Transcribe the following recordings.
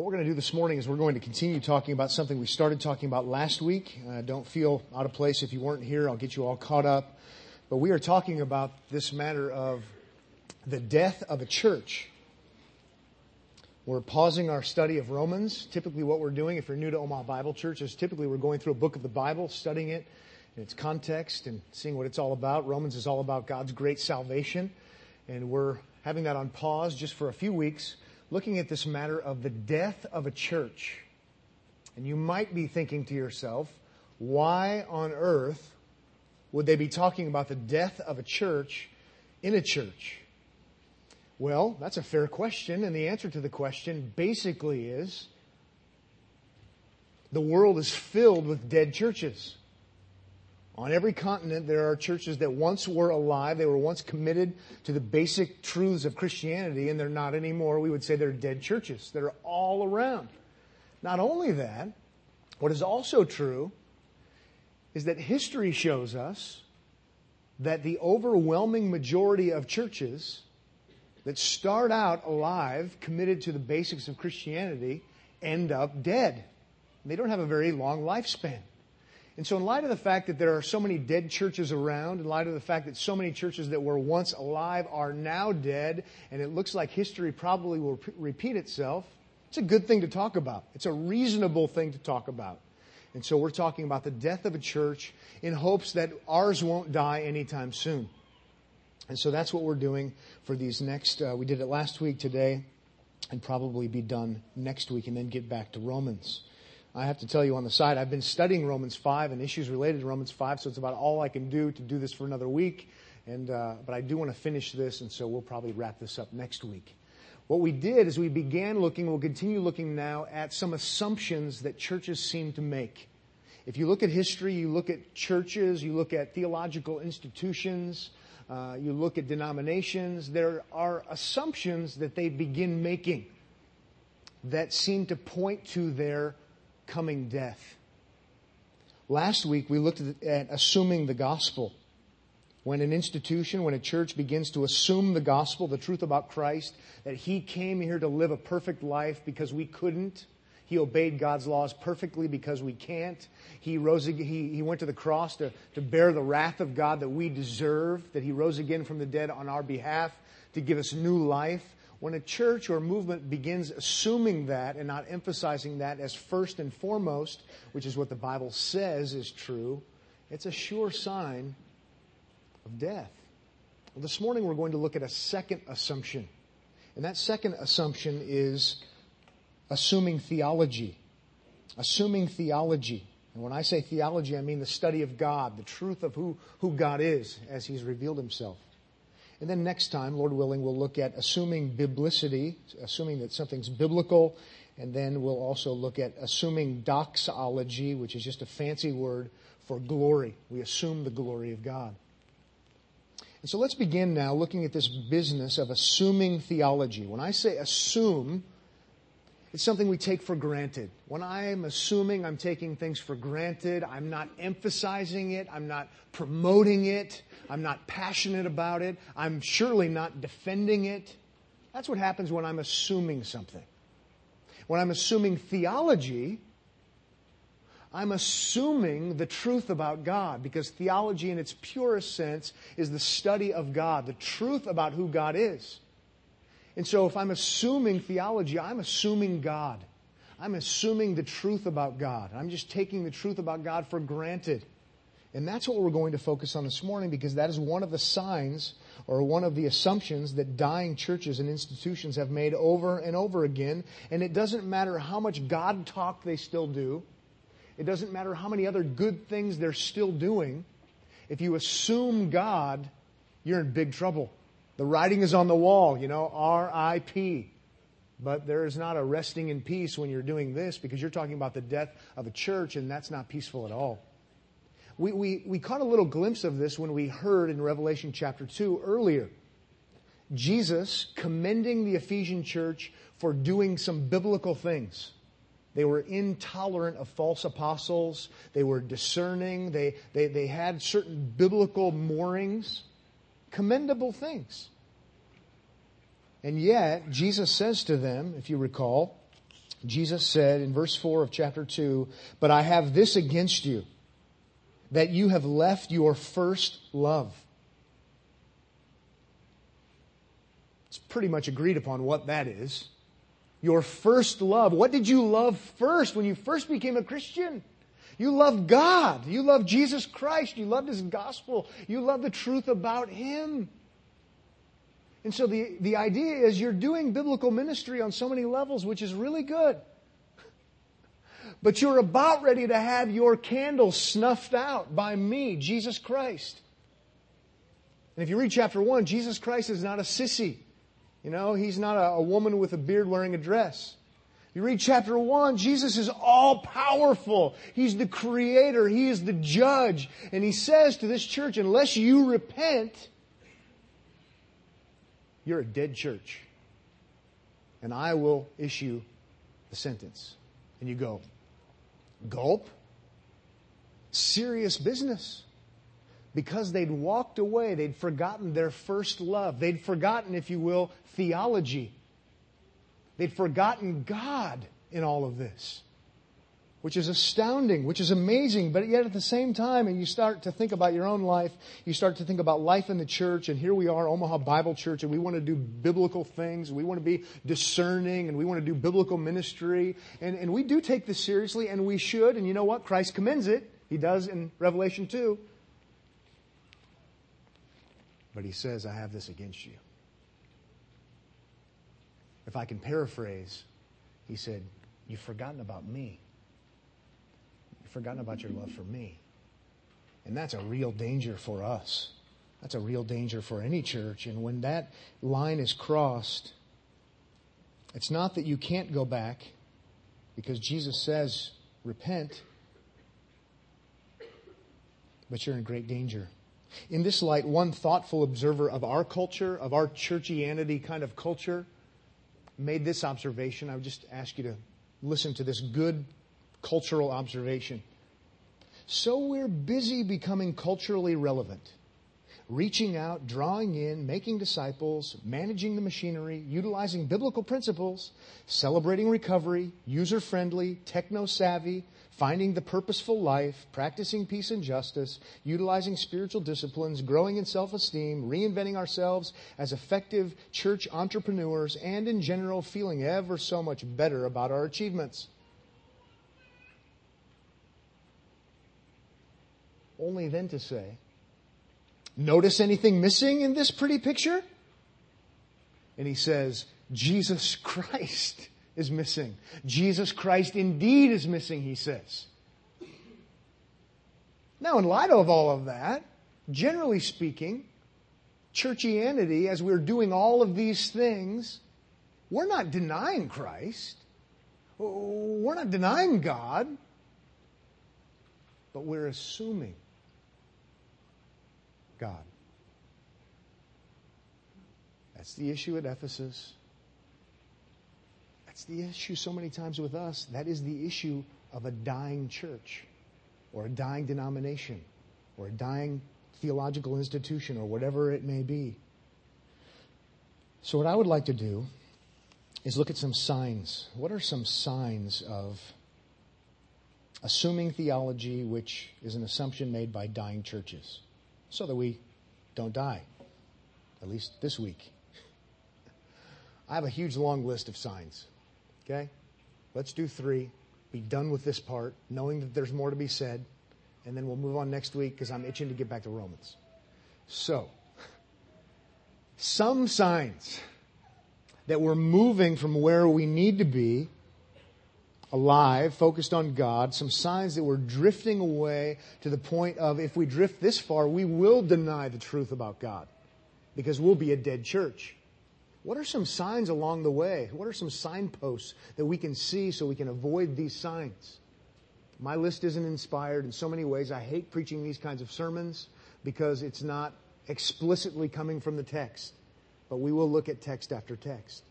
What we're going to do this morning is we're going to continue talking about something we started talking about last week. Uh, don't feel out of place if you weren't here. I'll get you all caught up. But we are talking about this matter of the death of a church. We're pausing our study of Romans. Typically, what we're doing, if you're new to Omaha Bible Church, is typically we're going through a book of the Bible, studying it in its context and seeing what it's all about. Romans is all about God's great salvation. And we're having that on pause just for a few weeks looking at this matter of the death of a church. And you might be thinking to yourself, why on earth would they be talking about the death of a church in a church? Well, that's a fair question, and the answer to the question basically is the world is filled with dead churches. On every continent, there are churches that once were alive. They were once committed to the basic truths of Christianity, and they're not anymore. We would say they're dead churches. They're all around. Not only that, what is also true is that history shows us that the overwhelming majority of churches that start out alive, committed to the basics of Christianity, end up dead. They don't have a very long lifespan. And so, in light of the fact that there are so many dead churches around, in light of the fact that so many churches that were once alive are now dead, and it looks like history probably will repeat itself, it's a good thing to talk about. It's a reasonable thing to talk about. And so, we're talking about the death of a church in hopes that ours won't die anytime soon. And so, that's what we're doing for these next, uh, we did it last week, today, and probably be done next week, and then get back to Romans. I have to tell you on the side, I've been studying Romans 5 and issues related to Romans 5, so it's about all I can do to do this for another week. And, uh, but I do want to finish this, and so we'll probably wrap this up next week. What we did is we began looking, we'll continue looking now at some assumptions that churches seem to make. If you look at history, you look at churches, you look at theological institutions, uh, you look at denominations, there are assumptions that they begin making that seem to point to their coming death. Last week we looked at assuming the gospel. When an institution, when a church begins to assume the gospel, the truth about Christ, that He came here to live a perfect life because we couldn't. He obeyed God's laws perfectly because we can't. He rose, he, he went to the cross to, to bear the wrath of God that we deserve, that He rose again from the dead on our behalf to give us new life. When a church or movement begins assuming that and not emphasizing that as first and foremost, which is what the Bible says is true, it's a sure sign of death. Well, this morning we're going to look at a second assumption. And that second assumption is assuming theology. Assuming theology. And when I say theology, I mean the study of God, the truth of who, who God is as He's revealed Himself. And then next time, Lord willing, we'll look at assuming biblicity, assuming that something's biblical. And then we'll also look at assuming doxology, which is just a fancy word for glory. We assume the glory of God. And so let's begin now looking at this business of assuming theology. When I say assume, it's something we take for granted. When I'm assuming I'm taking things for granted, I'm not emphasizing it, I'm not promoting it, I'm not passionate about it. I'm surely not defending it. That's what happens when I'm assuming something. When I'm assuming theology, I'm assuming the truth about God because theology in its purest sense is the study of God, the truth about who God is. And so if I'm assuming theology, I'm assuming God. I'm assuming the truth about God. I'm just taking the truth about God for granted. And that's what we're going to focus on this morning because that is one of the signs or one of the assumptions that dying churches and institutions have made over and over again. And it doesn't matter how much God talk they still do. It doesn't matter how many other good things they're still doing. If you assume God, you're in big trouble. The writing is on the wall, you know, R.I.P. But there is not a resting in peace when you're doing this because you're talking about the death of a church and that's not peaceful at all. We, we, we caught a little glimpse of this when we heard in Revelation chapter 2 earlier. Jesus commending the Ephesian church for doing some biblical things. They were intolerant of false apostles. They were discerning. They, they, they had certain biblical moorings. Commendable things. And yet, Jesus says to them, if you recall, Jesus said in verse 4 of chapter 2, But I have this against you, that you have left your first love. It's pretty much agreed upon what that is. Your first love. What did you love first when you first became a Christian? You love God. You love Jesus Christ. You love His gospel. You love the truth about Him. And so the, the idea is you're doing biblical ministry on so many levels, which is really good. But you're about ready to have your candle snuffed out by me, Jesus Christ. And if you read chapter 1, Jesus Christ is not a sissy. You know, he's not a, a woman with a beard wearing a dress. You read chapter 1, Jesus is all powerful. He's the creator. He is the judge. And he says to this church, unless you repent, you're a dead church. And I will issue the sentence. And you go, gulp? Serious business. Because they'd walked away, they'd forgotten their first love. They'd forgotten, if you will, theology. They'd forgotten God in all of this which is astounding, which is amazing, but yet at the same time, and you start to think about your own life, you start to think about life in the church, and here we are, Omaha Bible Church, and we want to do biblical things, we want to be discerning, and we want to do biblical ministry, and, and we do take this seriously, and we should, and you know what? Christ commends it. He does in Revelation 2. But he says, I have this against you. If I can paraphrase, he said, You've forgotten about me You've forgotten about your love for me. And that's a real danger for us. That's a real danger for any church. And when that line is crossed, it's not that you can't go back because Jesus says, repent, but you're in great danger. In this light, one thoughtful observer of our culture, of our churchianity kind of culture, made this observation. I would just ask you to listen to this good cultural observation. So we're busy becoming culturally relevant, reaching out, drawing in, making disciples, managing the machinery, utilizing biblical principles, celebrating recovery, user friendly, techno savvy, finding the purposeful life, practicing peace and justice, utilizing spiritual disciplines, growing in self esteem, reinventing ourselves as effective church entrepreneurs, and in general feeling ever so much better about our achievements. only then to say, Notice anything missing in this pretty picture? And he says, Jesus Christ is missing. Jesus Christ indeed is missing, he says. Now, in light of all of that, generally speaking, churchianity, as we're doing all of these things, we're not denying Christ. We're not denying God. But we're assuming God. That's the issue at Ephesus. That's the issue so many times with us. That is the issue of a dying church or a dying denomination or a dying theological institution or whatever it may be. So, what I would like to do is look at some signs. What are some signs of assuming theology, which is an assumption made by dying churches? so that we don't die, at least this week. I have a huge long list of signs. Okay? Let's do three. Be done with this part, knowing that there's more to be said, and then we'll move on next week because I'm itching to get back to Romans. So, some signs that we're moving from where we need to be alive, focused on God, some signs that we're drifting away to the point of if we drift this far, we will deny the truth about God because we'll be a dead church. What are some signs along the way? What are some signposts that we can see so we can avoid these signs? My list isn't inspired in so many ways. I hate preaching these kinds of sermons because it's not explicitly coming from the text. But we will look at text after text.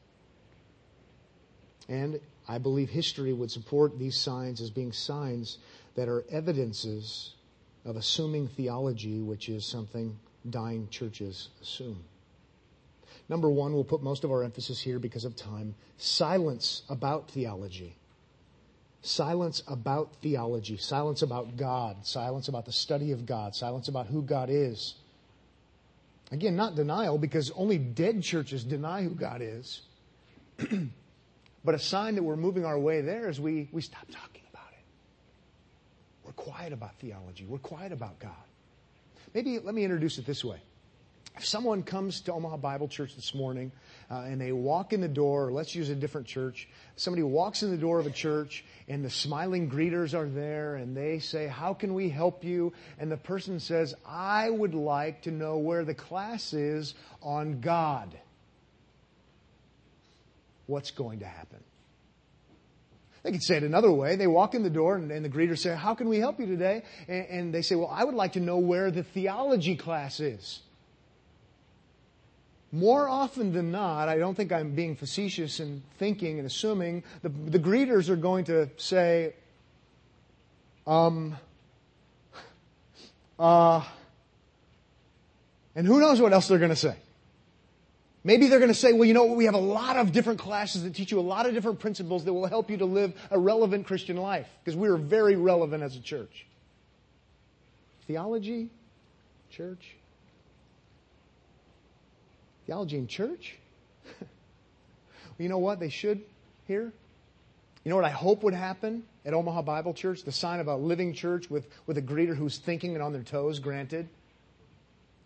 And I believe history would support these signs as being signs that are evidences of assuming theology, which is something dying churches assume. Number one, we'll put most of our emphasis here because of time silence about theology. Silence about theology, silence about God, silence about the study of God, silence about who God is. Again, not denial because only dead churches deny who God is. but a sign that we're moving our way there is we, we stop talking about it. We're quiet about theology. We're quiet about God. Maybe let me introduce it this way. If someone comes to Omaha Bible Church this morning uh, and they walk in the door, let's use a different church. Somebody walks in the door of a church and the smiling greeters are there and they say, How can we help you? And the person says, I would like to know where the class is on God. What's going to happen? They could say it another way. They walk in the door and, and the greeters say, How can we help you today? And, and they say, Well, I would like to know where the theology class is. More often than not, I don't think I'm being facetious in thinking and assuming, the, the greeters are going to say, um, uh, and who knows what else they're going to say. Maybe they're going to say, well, you know? We have a lot of different classes that teach you a lot of different principles that will help you to live a relevant Christian life because we are very relevant as a church. Theology, church, Theology in church? well, you know what they should hear? You know what I hope would happen at Omaha Bible Church? The sign of a living church with, with a greeter who's thinking and on their toes, granted.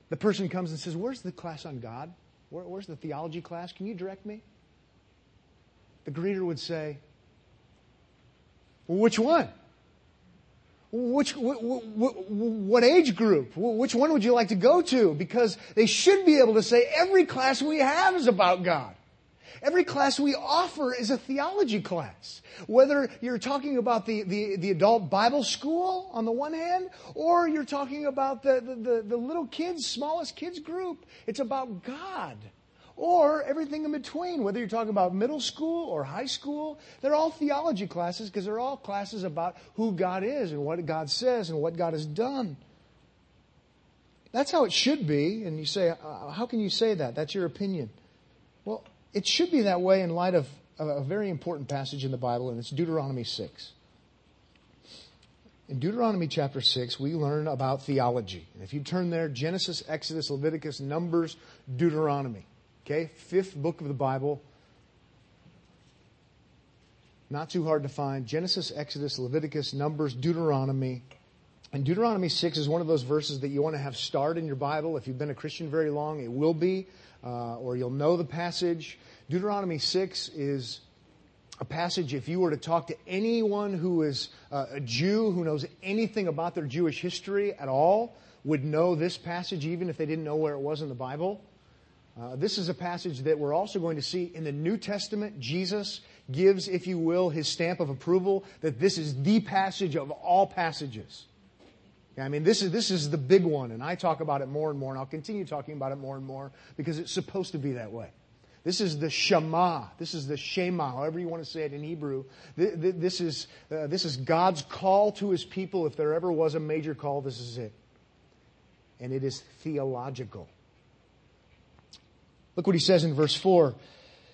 The person comes and says, Where's the class on God? Where, where's the theology class? Can you direct me? The greeter would say, well, Which one? Which, what, age group? Which one would you like to go to? Because they should be able to say every class we have is about God. Every class we offer is a theology class. Whether you're talking about the, the, the adult Bible school on the one hand, or you're talking about the, the, the little kids, smallest kids group, it's about God or everything in between, whether you're talking about middle school or high school. They're all theology classes because they're all classes about who God is and what God says and what God has done. That's how it should be. And you say, uh, how can you say that? That's your opinion. Well, it should be that way in light of a very important passage in the Bible, and it's Deuteronomy 6. In Deuteronomy chapter 6, we learn about theology. And if you turn there, Genesis, Exodus, Leviticus, Numbers, Deuteronomy. Okay, fifth book of the Bible. Not too hard to find. Genesis, Exodus, Leviticus, Numbers, Deuteronomy. And Deuteronomy 6 is one of those verses that you want to have starred in your Bible. If you've been a Christian very long, it will be, uh, or you'll know the passage. Deuteronomy 6 is a passage, if you were to talk to anyone who is uh, a Jew, who knows anything about their Jewish history at all, would know this passage even if they didn't know where it was in the Bible. Uh, this is a passage that we're also going to see in the New Testament. Jesus gives, if you will, his stamp of approval that this is the passage of all passages. I mean, this is, this is the big one, and I talk about it more and more, and I'll continue talking about it more and more because it's supposed to be that way. This is the Shema. This is the Shema, however you want to say it in Hebrew. This is, uh, this is God's call to his people. If there ever was a major call, this is it. And it is theological. Look what he says in verse 4.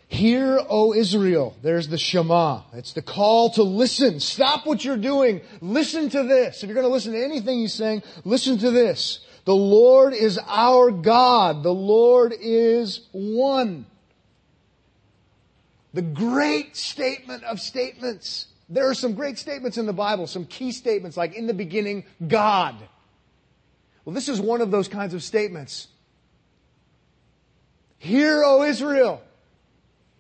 Hear, O Israel. There's the Shema. It's the call to listen. Stop what you're doing. Listen to this. If you're going to listen to anything he's saying, listen to this. The Lord is our God. The Lord is one. The great statement of statements. There are some great statements in the Bible, some key statements like in the beginning, God. Well, this is one of those kinds of statements. Hear, O Israel.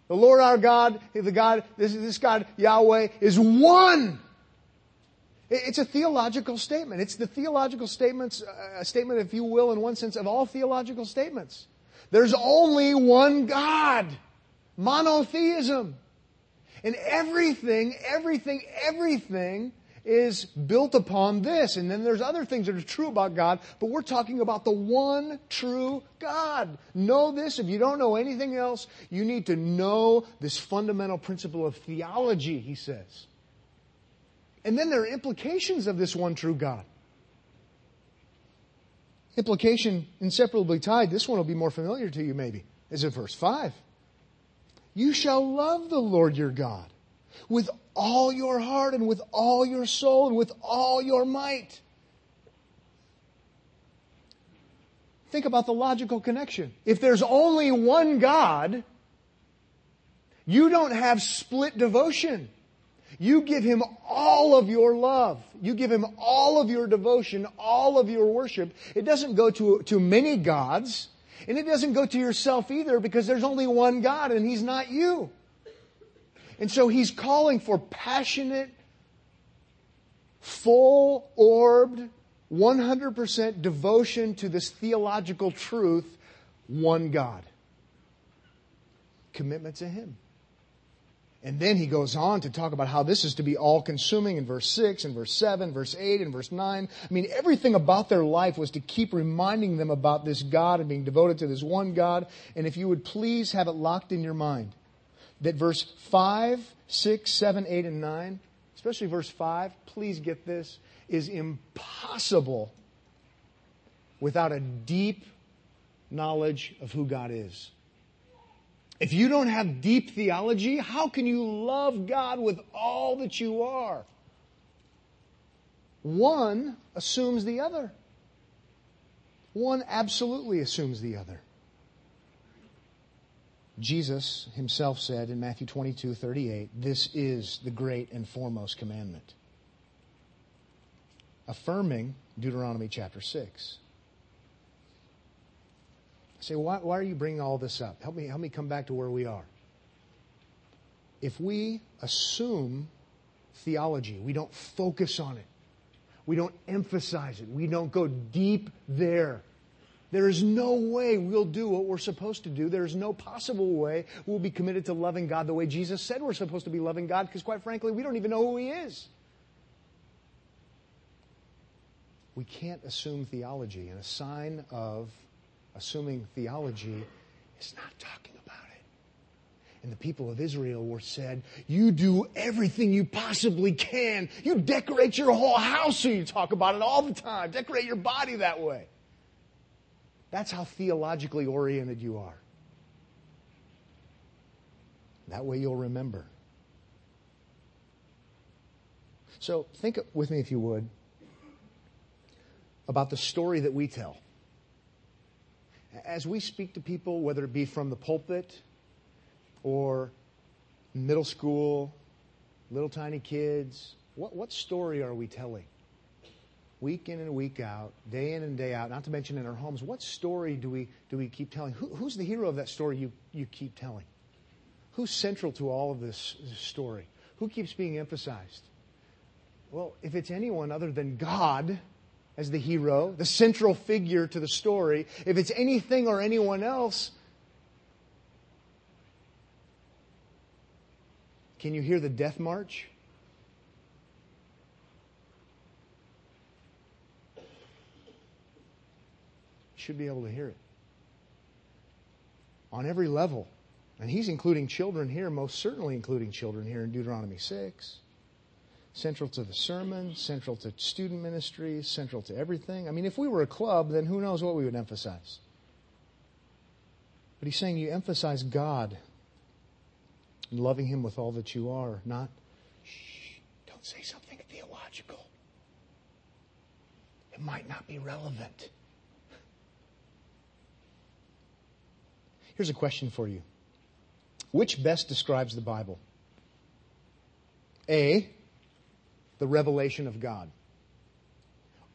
The Lord our God, the God, this, this God, Yahweh, is one. It's a theological statement. It's the theological statements, uh, a statement, if you will, in one sense, of all theological statements. There's only one God. Monotheism. And everything, everything, everything is built upon this. And then there's other things that are true about God, but we're talking about the one true God. Know this. If you don't know anything else, you need to know this fundamental principle of theology, he says. And then there are implications of this one true God. Implication inseparably tied, this one will be more familiar to you maybe, is in verse 5. You shall love the Lord your God with all your heart and with all your soul and with all your might. Think about the logical connection. If there's only one God, you don't have split devotion. You give him all of your love. You give him all of your devotion, all of your worship. It doesn't go to, to many gods, and it doesn't go to yourself either because there's only one God and he's not you. And so he's calling for passionate, full orbed, 100% devotion to this theological truth, one God. Commitment to him. And then he goes on to talk about how this is to be all consuming in verse 6 and verse 7, verse 8 and verse 9. I mean, everything about their life was to keep reminding them about this God and being devoted to this one God. And if you would please have it locked in your mind that verse 5, 6, 7, 8, and 9, especially verse 5, please get this, is impossible without a deep knowledge of who God is. If you don't have deep theology, how can you love God with all that you are? One assumes the other. One absolutely assumes the other. Jesus himself said in Matthew 22, 38, this is the great and foremost commandment. Affirming Deuteronomy chapter 6 I say, why, why are you bringing all this up? Help me, help me come back to where we are. If we assume theology, we don't focus on it, we don't emphasize it, we don't go deep there. There is no way we'll do what we're supposed to do. There is no possible way we'll be committed to loving God the way Jesus said we're supposed to be loving God, because quite frankly, we don't even know who He is. We can't assume theology, and a sign of assuming theology is not talking about it. And the people of Israel were said, you do everything you possibly can. You decorate your whole house so you talk about it all the time. Decorate your body that way. That's how theologically oriented you are. That way you'll remember. So think with me, if you would, about the story that we tell as we speak to people, whether it be from the pulpit or middle school, little tiny kids, what, what story are we telling? Week in and week out, day in and day out, not to mention in our homes, what story do we, do we keep telling? Who, who's the hero of that story you, you keep telling? Who's central to all of this, this story? Who keeps being emphasized? Well, if it's anyone other than God, as the hero, the central figure to the story, if it's anything or anyone else, can you hear the death march? Should be able to hear it. On every level. And he's including children here, most certainly including children here in Deuteronomy 6 central to the sermon, central to student ministry, central to everything. I mean, if we were a club, then who knows what we would emphasize. But he's saying you emphasize God and loving him with all that you are, not, shh, don't say something theological. It might not be relevant. Here's a question for you Which best describes the Bible? A, the revelation of God.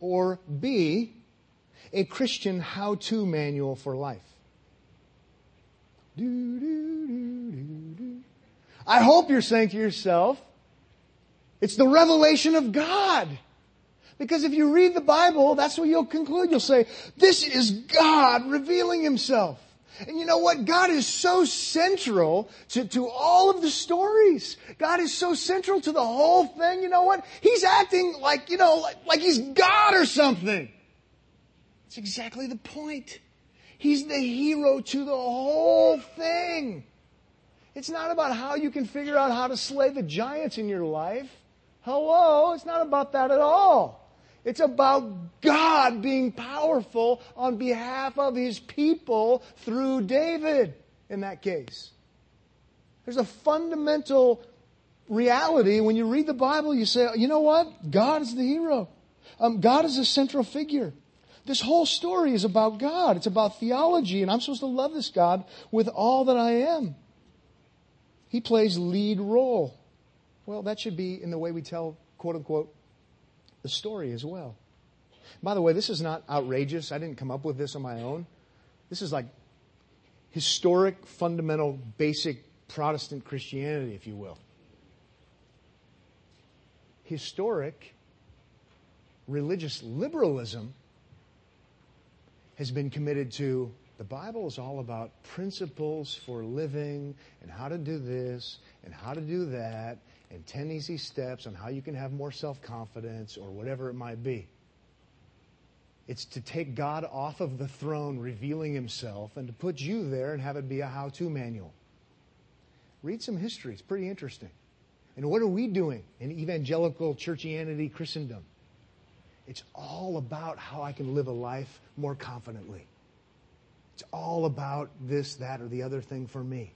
Or B, a Christian how to manual for life. I hope you're saying to yourself, it's the revelation of God. Because if you read the Bible, that's what you'll conclude. You'll say, this is God revealing himself. And you know what? God is so central to, to all of the stories. God is so central to the whole thing. You know what? He's acting like, you know, like, like he's God or something. That's exactly the point. He's the hero to the whole thing. It's not about how you can figure out how to slay the giants in your life. Hello? It's not about that at all. It's about God being powerful on behalf of his people through David in that case. There's a fundamental reality, when you read the Bible, you say, you know what? God is the hero. Um, God is a central figure. This whole story is about God. It's about theology, and I'm supposed to love this God with all that I am. He plays lead role. Well, that should be in the way we tell, quote unquote, the story as well. By the way, this is not outrageous. I didn't come up with this on my own. This is like historic, fundamental, basic Protestant Christianity, if you will. Historic religious liberalism has been committed to the Bible is all about principles for living and how to do this and how to do that and 10 easy steps on how you can have more self confidence or whatever it might be. It's to take God off of the throne, revealing himself, and to put you there and have it be a how to manual. Read some history, it's pretty interesting. And what are we doing in evangelical churchianity Christendom? It's all about how I can live a life more confidently. It's all about this, that, or the other thing for me.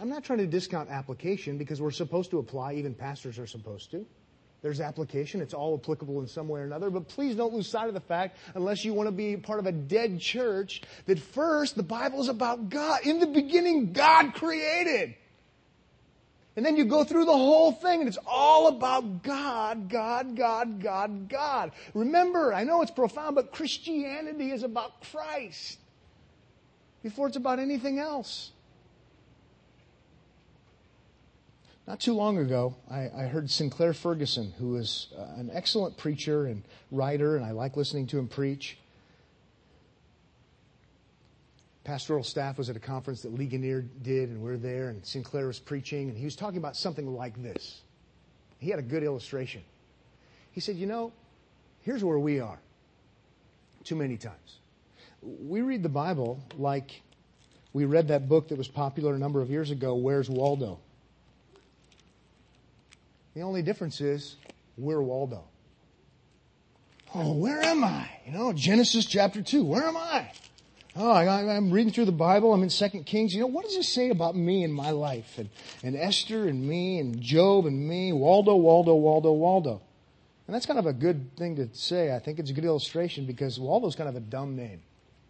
I'm not trying to discount application because we're supposed to apply, even pastors are supposed to. There's application. It's all applicable in some way or another. But please don't lose sight of the fact, unless you want to be part of a dead church, that first, the Bible is about God. In the beginning, God created. And then you go through the whole thing and it's all about God, God, God, God, God. Remember, I know it's profound, but Christianity is about Christ before it's about anything else. Not too long ago, I, I heard Sinclair Ferguson, who is uh, an excellent preacher and writer, and I like listening to him preach. Pastoral staff was at a conference that Ligonier did, and we are there, and Sinclair was preaching, and he was talking about something like this. He had a good illustration. He said, You know, here's where we are too many times. We read the Bible like we read that book that was popular a number of years ago, Where's Waldo? The only difference is we're Waldo. Oh, where am I? You know, Genesis chapter 2. Where am I? Oh, I, am reading through the Bible. I'm in Second Kings. You know, what does it say about me and my life? And, and Esther and me and Job and me. Waldo, Waldo, Waldo, Waldo. And that's kind of a good thing to say. I think it's a good illustration because Waldo's kind of a dumb name.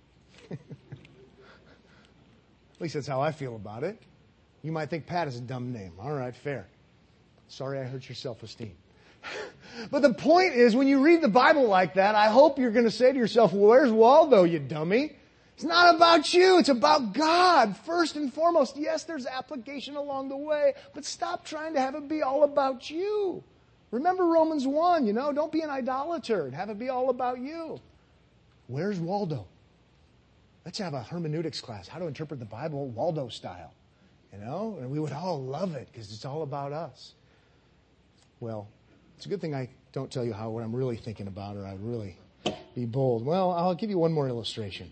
At least that's how I feel about it. You might think Pat is a dumb name. All right, fair. Sorry I hurt your self esteem. but the point is, when you read the Bible like that, I hope you're going to say to yourself, well, where's Waldo, you dummy? It's not about you. It's about God first and foremost. Yes, there's application along the way, but stop trying to have it be all about you. Remember Romans 1, you know, don't be an idolater and have it be all about you. Where's Waldo? Let's have a hermeneutics class, how to interpret the Bible Waldo style. You know, and we would all love it because it's all about us. Well, it's a good thing I don't tell you how what I'm really thinking about, or I'd really be bold. Well, I'll give you one more illustration.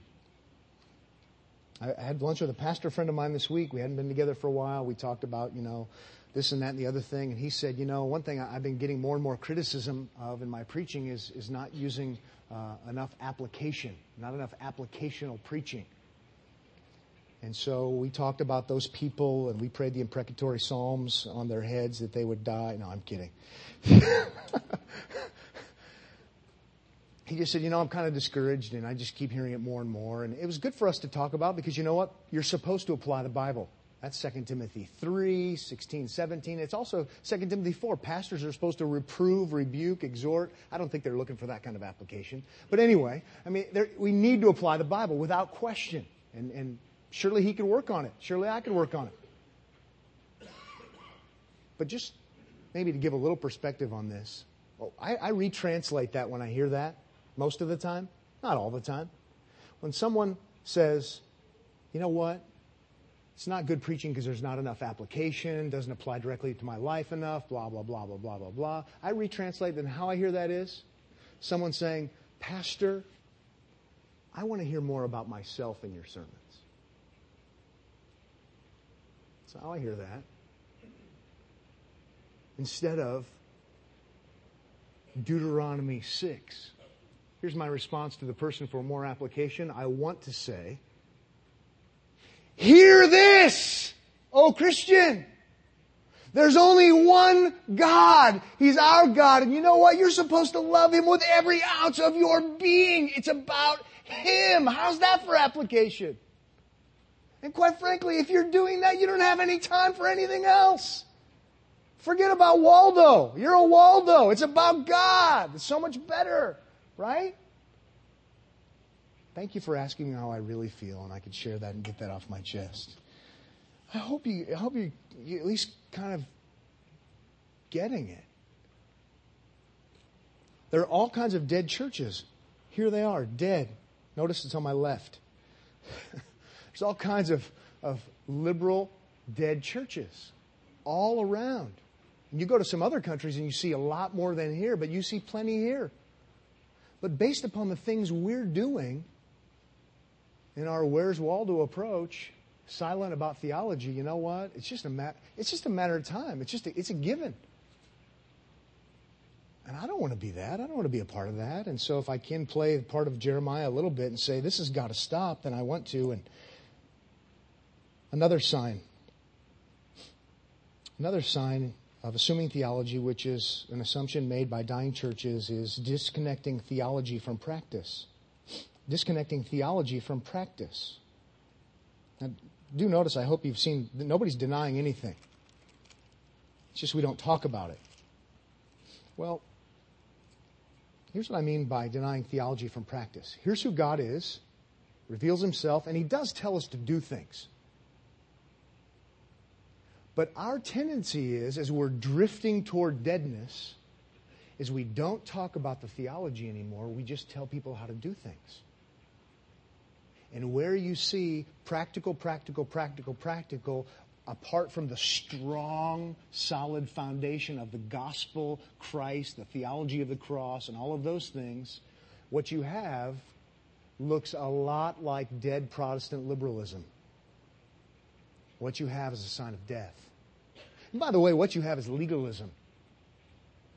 I had lunch with a pastor friend of mine this week. We hadn't been together for a while. We talked about, you know, this and that and the other thing. And he said, you know, one thing I've been getting more and more criticism of in my preaching is, is not using uh, enough application, not enough applicational preaching. And so we talked about those people and we prayed the imprecatory psalms on their heads that they would die. No, I'm kidding. he just said, you know, I'm kind of discouraged and I just keep hearing it more and more. And it was good for us to talk about because you know what? You're supposed to apply the Bible. That's 2 Timothy 3, 16, 17. It's also 2 Timothy 4. Pastors are supposed to reprove, rebuke, exhort. I don't think they're looking for that kind of application. But anyway, I mean, we need to apply the Bible without question. And, and surely he can work on it. Surely I can work on it. But just maybe to give a little perspective on this, well, I, I retranslate that when I hear that most of the time, not all the time. When someone says, you know what? It's not good preaching because there's not enough application, doesn't apply directly to my life enough, blah, blah, blah, blah, blah, blah, blah. I retranslate, and how I hear that is someone saying, Pastor, I want to hear more about myself in your sermons. How I hear that. Instead of Deuteronomy 6. Here's my response to the person for more application. I want to say, Hear this, O Christian. There's only one God. He's our God. And you know what? You're supposed to love Him with every ounce of your being. It's about Him. How's that for application? And quite frankly, if you're doing that, you don't have any time for anything else. Forget about Waldo. You're a Waldo. It's about God. It's so much better, right? Thank you for asking me how I really feel, and I could share that and get that off my chest. I hope you, I hope you, you at least kind of getting it. There are all kinds of dead churches. Here they are, dead. Notice it's on my left. There's all kinds of, of liberal dead churches all around. And you go to some other countries and you see a lot more than here, but you see plenty here. But based upon the things we're doing in our Where's Waldo approach, silent about theology, you know what? It's just a matter, it's just a matter of time. It's just a, it's a given. And I don't want to be that. I don't want to be a part of that. And so if I can play part of Jeremiah a little bit and say, this has got to stop, then I want to. And another sign. Another sign of assuming theology, which is an assumption made by dying churches, is disconnecting theology from practice. Disconnecting theology from practice. Now, do notice, I hope you've seen, that nobody's denying anything. It's just we don't talk about it. Well, here's what I mean by denying theology from practice. Here's who God is, reveals himself, and he does tell us to do things. But our tendency is, as we're drifting toward deadness, is we don't talk about the theology anymore. We just tell people how to do things. And where you see practical, practical, practical, practical, apart from the strong, solid foundation of the gospel, Christ, the theology of the cross, and all of those things, what you have looks a lot like dead Protestant liberalism. What you have is a sign of death. And by the way, what you have is legalism.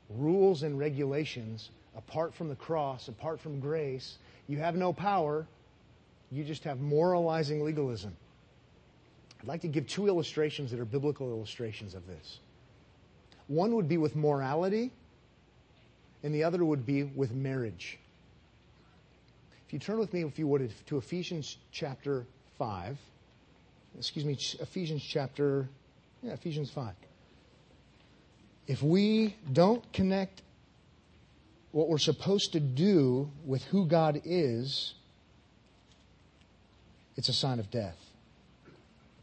Rules and regulations apart from the cross, apart from grace. You have no power. You just have moralizing legalism. I'd like to give two illustrations that are biblical illustrations of this. One would be with morality, and the other would be with marriage. If you turn with me, if you would, to Ephesians chapter 5, excuse me, Ephesians chapter, yeah, Ephesians 5. If we don't connect what we're supposed to do with who God is, it's a sign of death.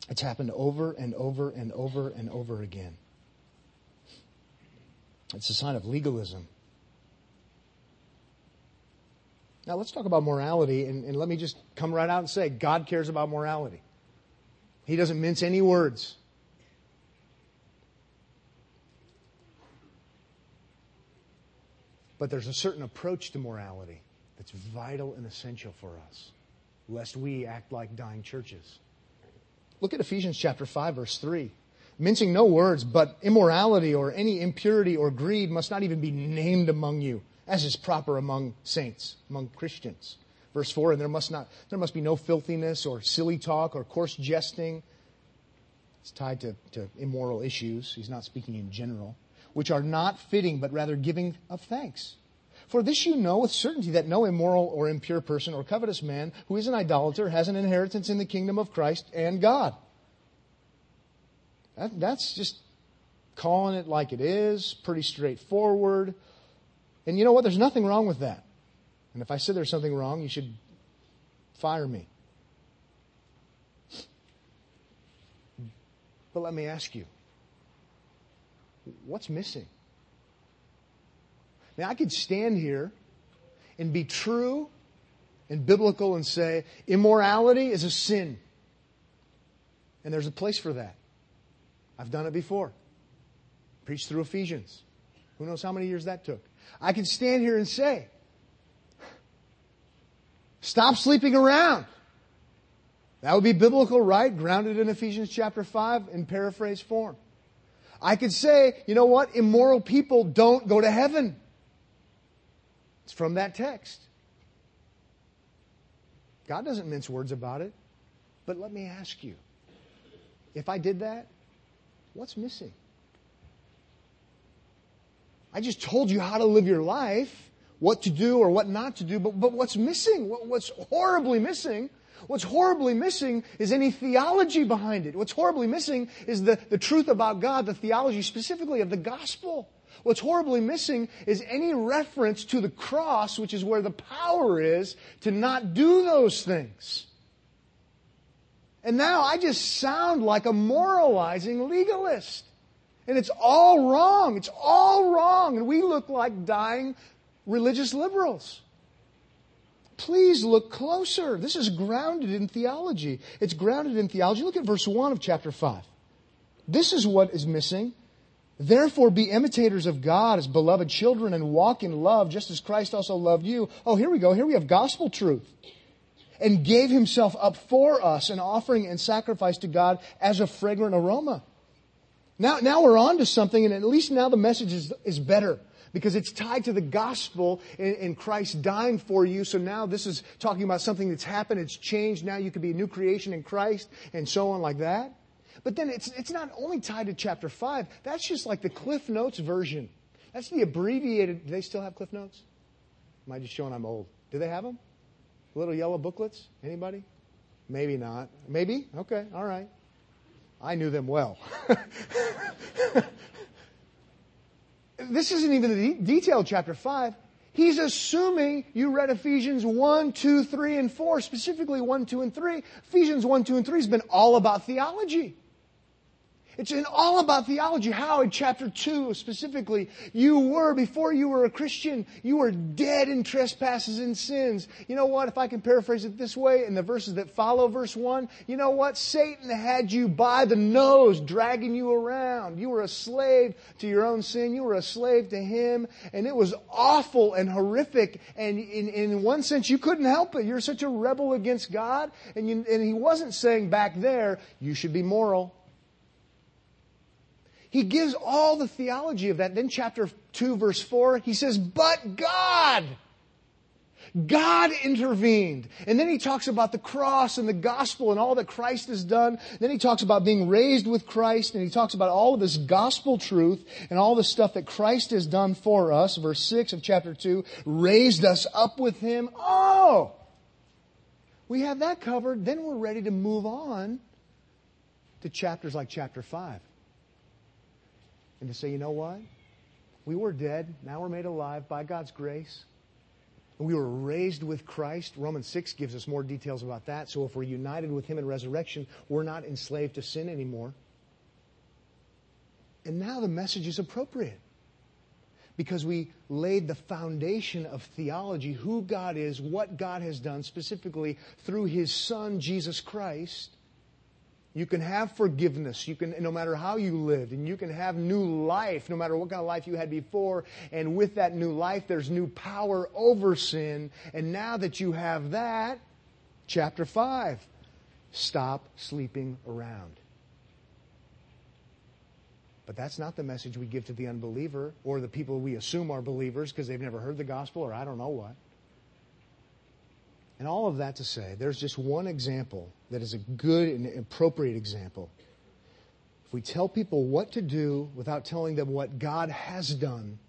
It's happened over and over and over and over again. It's a sign of legalism. Now let's talk about morality, and, and, let me just come right out and say God cares about morality. He doesn't mince any words. But there's a certain approach to morality that's vital and essential for us, lest we act like dying churches. Look at Ephesians chapter 5 verse 3. Mincing no words, but immorality or any impurity or greed must not even be named among you, as is proper among saints, among Christians. Verse 4, and there must not, there must be no filthiness or silly talk or coarse jesting. It's tied to, to immoral issues. He's not speaking in general which are not fitting, but rather giving of thanks. For this you know with certainty that no immoral or impure person or covetous man who is an idolater has an inheritance in the kingdom of Christ and God. That, that's just calling it like it is, pretty straightforward. And you know what? There's nothing wrong with that. And if I said there's something wrong, you should fire me. But let me ask you what's missing? Now, I could stand here and be true and biblical and say immorality is a sin. And there's a place for that. I've done it before. Preached through Ephesians. Who knows how many years that took? I could stand here and say, stop sleeping around. That would be biblical, right? Grounded in Ephesians chapter 5 in paraphrase form. I could say, you know what? Immoral people don't go to heaven. It's from that text. God doesn't mince words about it. But let me ask you if I did that, what's missing? I just told you how to live your life, what to do or what not to do, but, but what's missing, what, what's horribly missing, what's horribly missing is any theology behind it. What's horribly missing is the, the truth about God, the theology specifically of the gospel. What's horribly missing is any reference to the cross, which is where the power is to not do those things. And now I just sound like a moralizing legalist. And it's all wrong. It's all wrong. And we look like dying religious liberals. Please look closer. This is grounded in theology. It's grounded in theology. Look at verse 1 of chapter 5. This is what is missing. Therefore be imitators of God as beloved children and walk in love just as Christ also loved you. Oh, here we go. Here we have gospel truth. And gave himself up for us an offering and sacrifice to God as a fragrant aroma. Now, now we're on to something and at least now the message is, is better because it's tied to the gospel and, and, Christ dying for you. So now this is talking about something that's happened. It's changed. Now you can be a new creation in Christ and so on like that. But then it's, it's not only tied to chapter 5. That's just like the Cliff Notes version. That's the abbreviated. Do they still have Cliff Notes? Am I just showing I'm old? Do they have them? Little yellow booklets? Anybody? Maybe not. Maybe? Okay, all right. I knew them well. this isn't even the detailed chapter 5. He's assuming you read Ephesians 1, 2, 3, and 4, specifically 1, 2, and 3. Ephesians 1, 2, and 3 has been all about theology. It's in all about theology. How in chapter 2 specifically, you were, before you were a Christian, you were dead in trespasses and sins. You know what? If I can paraphrase it this way in the verses that follow verse 1, you know what? Satan had you by the nose, dragging you around. You were a slave to your own sin. You were a slave to him. And it was awful and horrific. And in, in one sense, you couldn't help it. You're such a rebel against God. And, you, and he wasn't saying back there, you should be moral. He gives all the theology of that. Then chapter 2 verse 4, he says, but God. God intervened. And then he talks about the cross and the gospel and all that Christ has done. Then he talks about being raised with Christ and he talks about all of this gospel truth and all the stuff that Christ has done for us. Verse 6 of chapter 2, raised us up with him. Oh! We have that covered. Then we're ready to move on to chapters like chapter 5 and to say, you know what? We were dead, now we're made alive by God's grace. We were raised with Christ. Romans 6 gives us more details about that. So if we're united with Him in resurrection, we're not enslaved to sin anymore. And now the message is appropriate because we laid the foundation of theology, who God is, what God has done specifically through His Son, Jesus Christ. You can have forgiveness. You can, no matter how you lived, and you can have new life, no matter what kind of life you had before. And with that new life, there's new power over sin. And now that you have that, chapter 5, stop sleeping around. But that's not the message we give to the unbeliever or the people we assume are believers because they've never heard the gospel or I don't know what. And all of that to say, there's just one example that is a good and appropriate example. If we tell people what to do without telling them what God has done,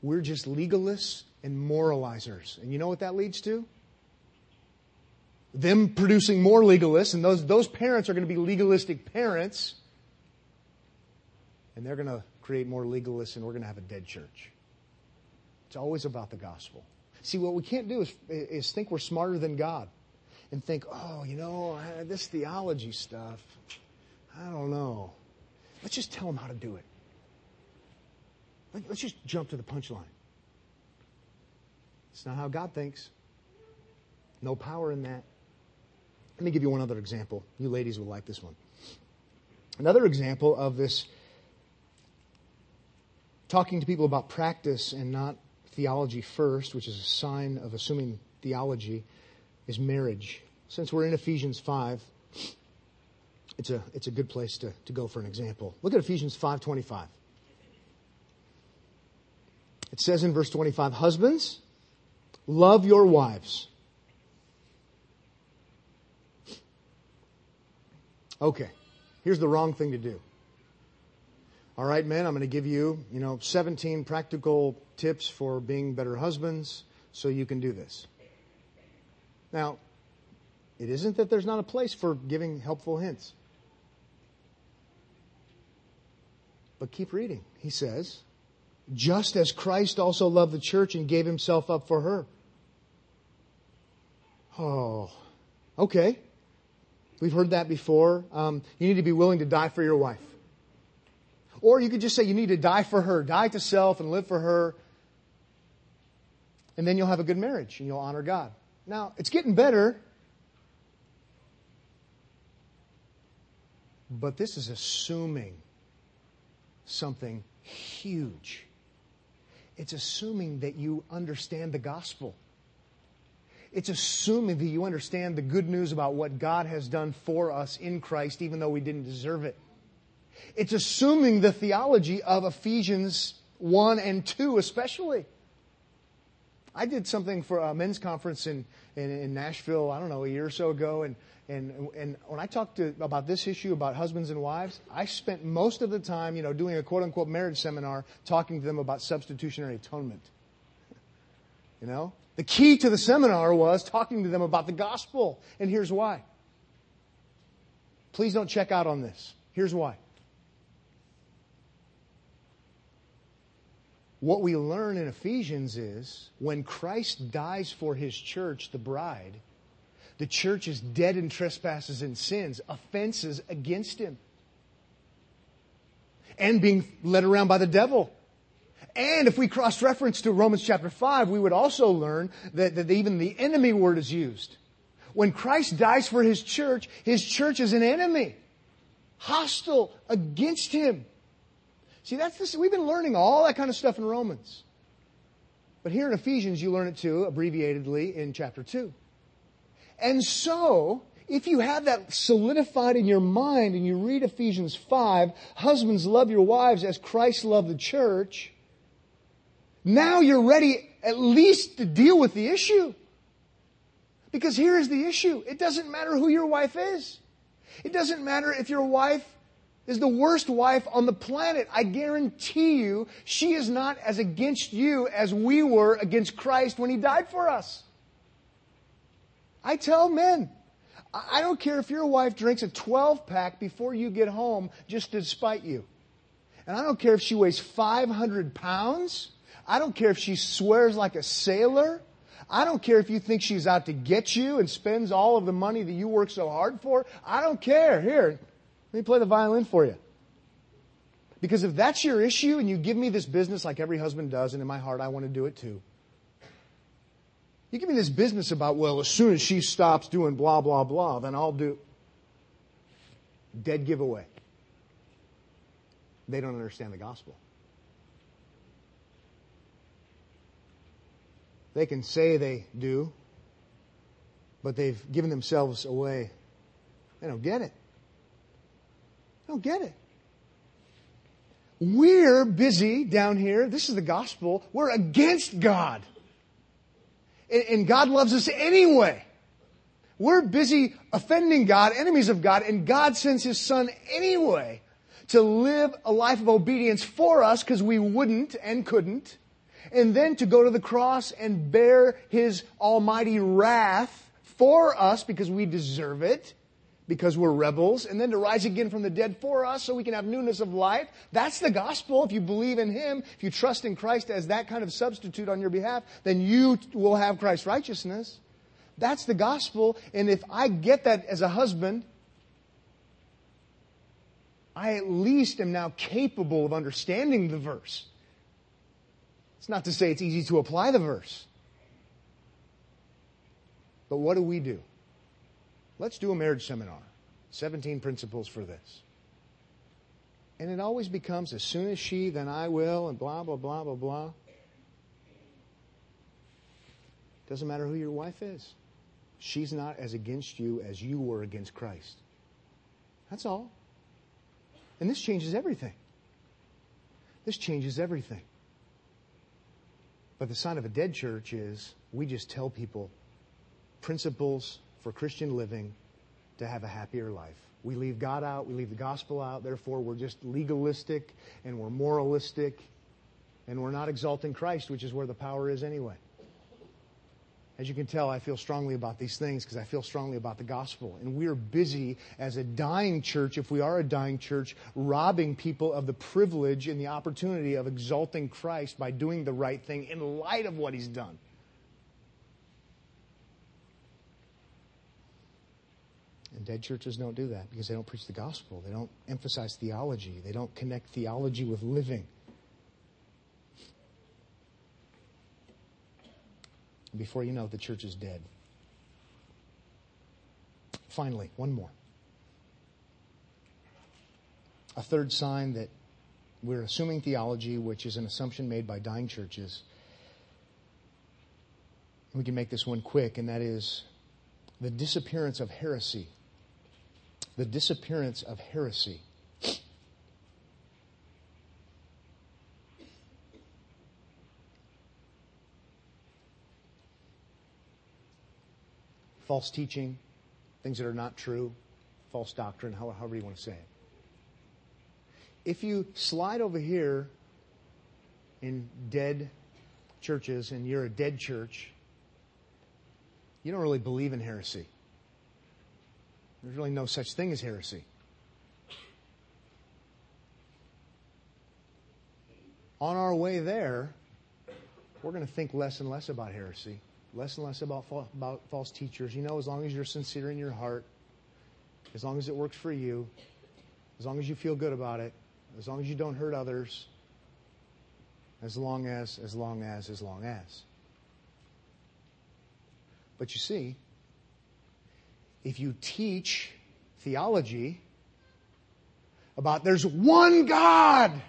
we're just legalists and moralizers. And you know what that leads to? Them producing more legalists, and those, those parents are going to be legalistic parents, and they're going to create more legalists, and we're going to have a dead church. It's always about the gospel. See, what we can't do is, is think we're smarter than God and think, oh, you know, this theology stuff, I don't know. Let's just tell them how to do it. Let's just jump to the punchline. It's not how God thinks. No power in that. Let me give you one other example. You ladies will like this one. Another example of this talking to people about practice and not theology first, which is a sign of assuming theology, is marriage. Since we're in Ephesians 5, it's a, it's a good place to, to go for an example. Look at Ephesians 5.25. It says in verse 25, Husbands, love your wives. Okay, here's the wrong thing to do. All right, men, I'm going to give you, you know, 17 practical tips for being better husbands so you can do this. Now, it isn't that there's not a place for giving helpful hints. But keep reading. He says, just as Christ also loved the church and gave himself up for her. Oh, okay. We've heard that before. Um, you need to be willing to die for your wife. Or you could just say you need to die for her, die to self and live for her. And then you'll have a good marriage and you'll honor God. Now, it's getting better. But this is assuming something huge. It's assuming that you understand the gospel. It's assuming that you understand the good news about what God has done for us in Christ, even though we didn't deserve it. It's assuming the theology of Ephesians 1 and 2, especially. I did something for a men's conference in, in, in Nashville, I don't know, a year or so ago, and and, and when I talked to, about this issue about husbands and wives, I spent most of the time, you know, doing a quote unquote marriage seminar talking to them about substitutionary atonement. You know? The key to the seminar was talking to them about the gospel. And here's why. Please don't check out on this. Here's why. What we learn in Ephesians is when Christ dies for his church, the bride, the church is dead in trespasses and sins, offenses against him, and being led around by the devil. And if we cross reference to Romans chapter 5, we would also learn that, that even the enemy word is used. When Christ dies for his church, his church is an enemy, hostile against him. See, that's this, we've been learning all that kind of stuff in Romans. But here in Ephesians, you learn it too, abbreviatedly in chapter 2. And so, if you have that solidified in your mind and you read Ephesians 5, husbands love your wives as Christ loved the church, now you're ready at least to deal with the issue. Because here is the issue. It doesn't matter who your wife is. It doesn't matter if your wife is the worst wife on the planet. I guarantee you, she is not as against you as we were against Christ when he died for us. I tell men, I don't care if your wife drinks a 12 pack before you get home just to spite you. And I don't care if she weighs 500 pounds. I don't care if she swears like a sailor. I don't care if you think she's out to get you and spends all of the money that you work so hard for. I don't care. Here, let me play the violin for you. Because if that's your issue and you give me this business like every husband does, and in my heart I want to do it too, you give me this business about, well, as soon as she stops doing blah, blah, blah, then I'll do. Dead giveaway. They don't understand the gospel. They can say they do, but they've given themselves away. They don't get it. Don't get it. We're busy down here. This is the gospel. We're against God and God loves us anyway. We're busy offending God, enemies of God, and God sends His Son anyway to live a life of obedience for us because we wouldn't and couldn't, and then to go to the cross and bear His almighty wrath for us because we deserve it because we're rebels, and then to rise again from the dead for us so we can have newness of life. That's the gospel. If you believe in Him, if you trust in Christ as that kind of substitute on your behalf, then you will have Christ's righteousness. That's the gospel. And if I get that as a husband, I at least am now capable of understanding the verse. It's not to say it's easy to apply the verse. But what do we do? Let's do a marriage seminar. 17 principles for this. And it always becomes as soon as she, then I will, and blah, blah, blah, blah, blah. Doesn't matter who your wife is. She's not as against you as you were against Christ. That's all. And this changes everything. This changes everything. But the sign of a dead church is we just tell people principles for Christian living to have a happier life. We leave God out, we leave the gospel out, therefore we're just legalistic and we're moralistic and we're not exalting Christ, which is where the power is anyway. As you can tell, I feel strongly about these things because I feel strongly about the gospel. And we are busy as a dying church, if we are a dying church, robbing people of the privilege and the opportunity of exalting Christ by doing the right thing in light of what he's done. And dead churches don't do that because they don't preach the gospel. They don't emphasize theology. They don't connect theology with living. Before you know it, the church is dead. Finally, one more. A third sign that we're assuming theology, which is an assumption made by dying churches. We can make this one quick, and that is the disappearance of heresy. The disappearance of heresy. false teaching, things that are not true, false doctrine, however you want to say it. If you slide over here in dead churches and you're a dead church, you don't really believe in heresy. There's really no such thing as heresy. On our way there, we're going to think less and less about heresy less and less about, about false teachers. You know, as long as you're sincere in your heart, as long as it works for you, as long as you feel good about it, as long as you don't hurt others, as long as, as long as, as long as. But you see, if you teach theology about there's one God,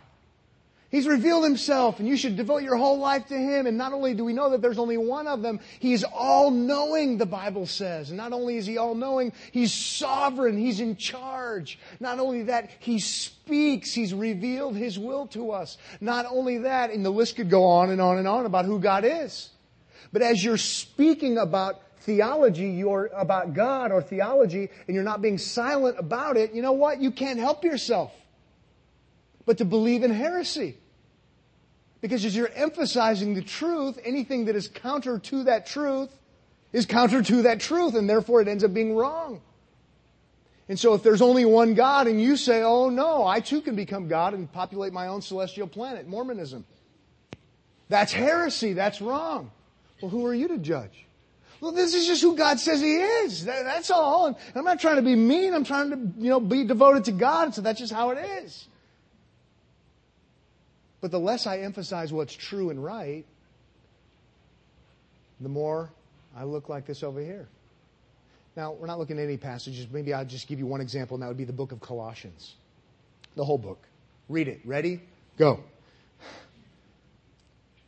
He's revealed himself and you should devote your whole life to him. And not only do we know that there's only one of them, he's all knowing, the Bible says. And not only is he all knowing, he's sovereign. He's in charge. Not only that, he speaks. He's revealed his will to us. Not only that, and the list could go on and on and on about who God is. But as you're speaking about theology, you're about God or theology, and you're not being silent about it, you know what? You can't help yourself but to believe in heresy. Because as you're emphasizing the truth, anything that is counter to that truth is counter to that truth, and therefore it ends up being wrong. And so if there's only one God and you say, oh no, I too can become God and populate my own celestial planet, Mormonism. That's heresy. That's wrong. Well, who are you to judge? Well, this is just who God says He is. That's all. And I'm not trying to be mean. I'm trying to, you know, be devoted to God. So that's just how it is. But the less I emphasize what's true and right, the more I look like this over here. Now, we're not looking at any passages. Maybe I'll just give you one example, and that would be the book of Colossians. The whole book. Read it. Ready? Go.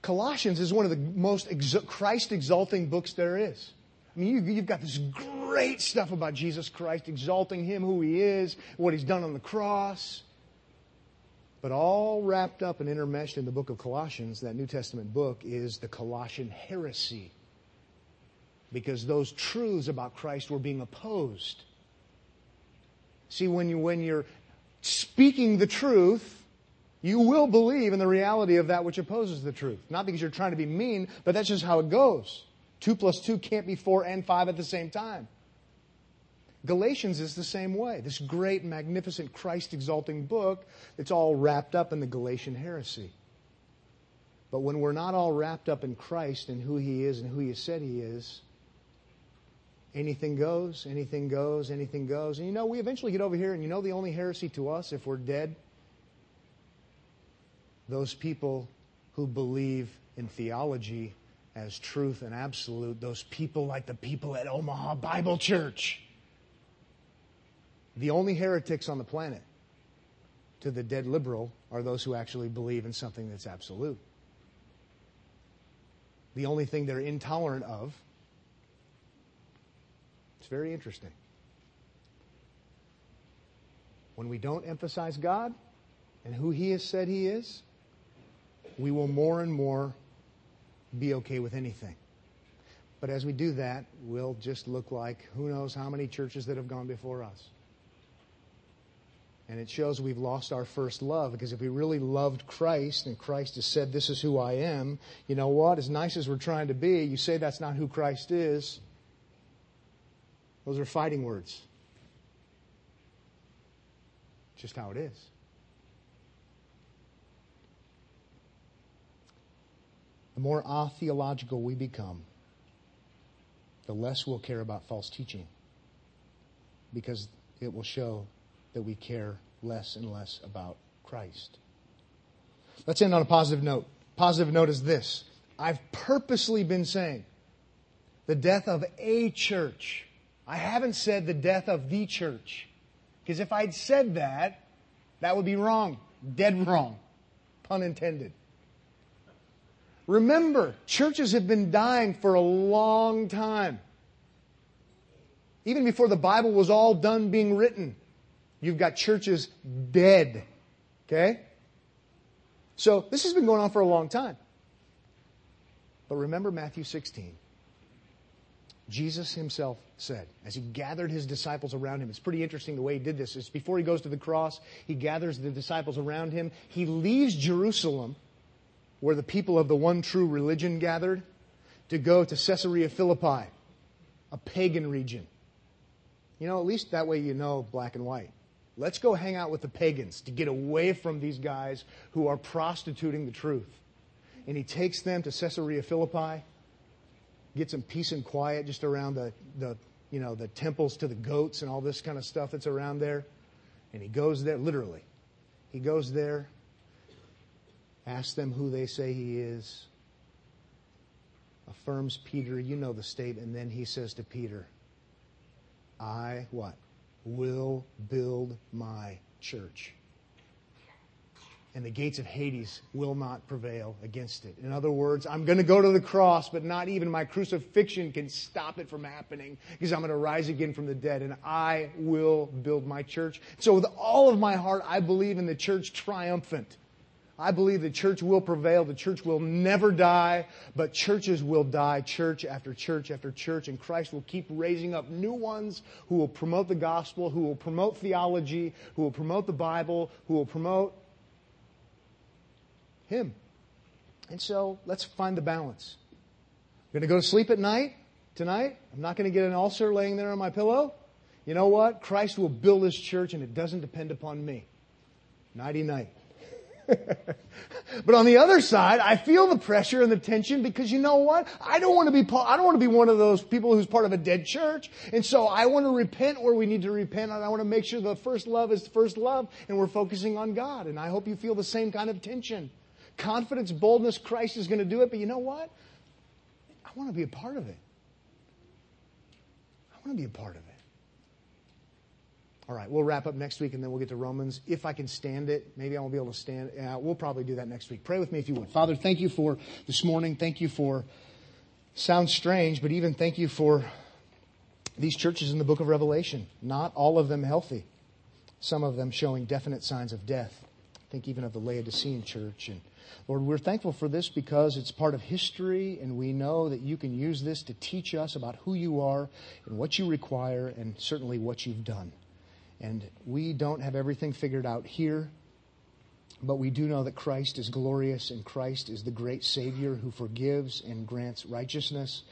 Colossians is one of the most Christ exalting books there is. I mean, you, have got this great stuff about Jesus Christ, exalting Him, who He is, what He's done on the cross. But all wrapped up and intermeshed in the book of Colossians, that New Testament book, is the Colossian heresy. Because those truths about Christ were being opposed. See, when, you, when you're speaking the truth, you will believe in the reality of that which opposes the truth. Not because you're trying to be mean, but that's just how it goes. Two plus two can't be four and five at the same time. Galatians is the same way. This great, magnificent, Christ exalting book It's all wrapped up in the Galatian heresy. But when we're not all wrapped up in Christ and who He is and who He said He is, anything goes, anything goes, anything goes. And you know, we eventually get over here, and you know the only heresy to us if we're dead? Those people who believe in theology as truth and absolute, those people like the people at Omaha Bible Church the only heretics on the planet to the dead liberal are those who actually believe in something that's absolute. The only thing they're intolerant of. It's very interesting. When we don't emphasize God and who He has said He is, we will more and more be okay with anything. But as we do that, we'll just look like who knows how many churches that have gone before us. And it shows we've lost our first love because if we really loved Christ and Christ has said, This is who I am, you know what? As nice as we're trying to be, you say that's not who Christ is. Those are fighting words. Just how it is. The more atheological we become, the less we'll care about false teaching because it will show that we care less and less about Christ. Let's end on a positive note. Positive note is this. I've purposely been saying the death of a church. I haven't said the death of the church. Because if I'd said that, that would be wrong. Dead wrong. Pun intended. Remember, churches have been dying for a long time. Even before the Bible was all done being written, you've got churches dead. Okay? So this has been going on for a long time. But remember Matthew 16. Jesus himself said, as he gathered his disciples around him, it's pretty interesting the way he did this. It's before he goes to the cross, he gathers the disciples around him. He leaves Jerusalem, where the people of the one true religion gathered, to go to Caesarea Philippi, a pagan region. You know, at least that way you know black and white. Let's go hang out with the pagans to get away from these guys who are prostituting the truth. And he takes them to Caesarea Philippi, get some peace and quiet just around the, the, you know, the temples to the goats and all this kind of stuff that's around there. And he goes there, literally. He goes there, asks them who they say he is, affirms Peter, you know the state, and then he says to Peter, I what? Will build my church. And the gates of Hades will not prevail against it. In other words, I'm going to go to the cross, but not even my crucifixion can stop it from happening because I'm going to rise again from the dead and I will build my church. So with all of my heart, I believe in the church triumphant. I believe the church will prevail. The church will never die, but churches will die, church after church after church, and Christ will keep raising up new ones who will promote the gospel, who will promote theology, who will promote the Bible, who will promote Him. And so let's find the balance. I'm going to go to sleep at night tonight. I'm not going to get an ulcer laying there on my pillow. You know what? Christ will build His church, and it doesn't depend upon me. Nighty night. but on the other side, I feel the pressure and the tension because you know what? I don't want to be I don't want to be one of those people who's part of a dead church. And so I want to repent where we need to repent and I want to make sure the first love is the first love and we're focusing on God. And I hope you feel the same kind of tension. Confidence, boldness, Christ is going to do it, but you know what? I want to be a part of it. I want to be a part of it. All right, we'll wrap up next week and then we'll get to Romans. If I can stand it, maybe I won't be able to stand. Uh, we'll probably do that next week. Pray with me if you would. Father, thank you for this morning. Thank you for, sounds strange, but even thank you for these churches in the book of Revelation. Not all of them healthy, some of them showing definite signs of death. Think even of the Laodicean church. And Lord, we're thankful for this because it's part of history, and we know that you can use this to teach us about who you are and what you require, and certainly what you've done. And we don't have everything figured out here, but we do know that Christ is glorious and Christ is the great Savior who forgives and grants righteousness.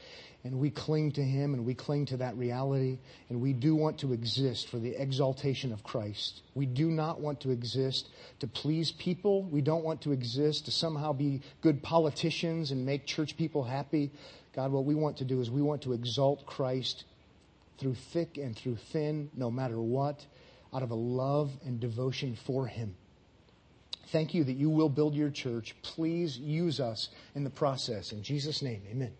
And we cling to Him and we cling to that reality. And we do want to exist for the exaltation of Christ. We do not want to exist to please people. We don't want to exist to somehow be good politicians and make church people happy. God, what we want to do is we want to exalt Christ through thick and through thin, no matter what, out of a love and devotion for Him. Thank you that you will build your church. Please use us in the process. In Jesus' name, amen.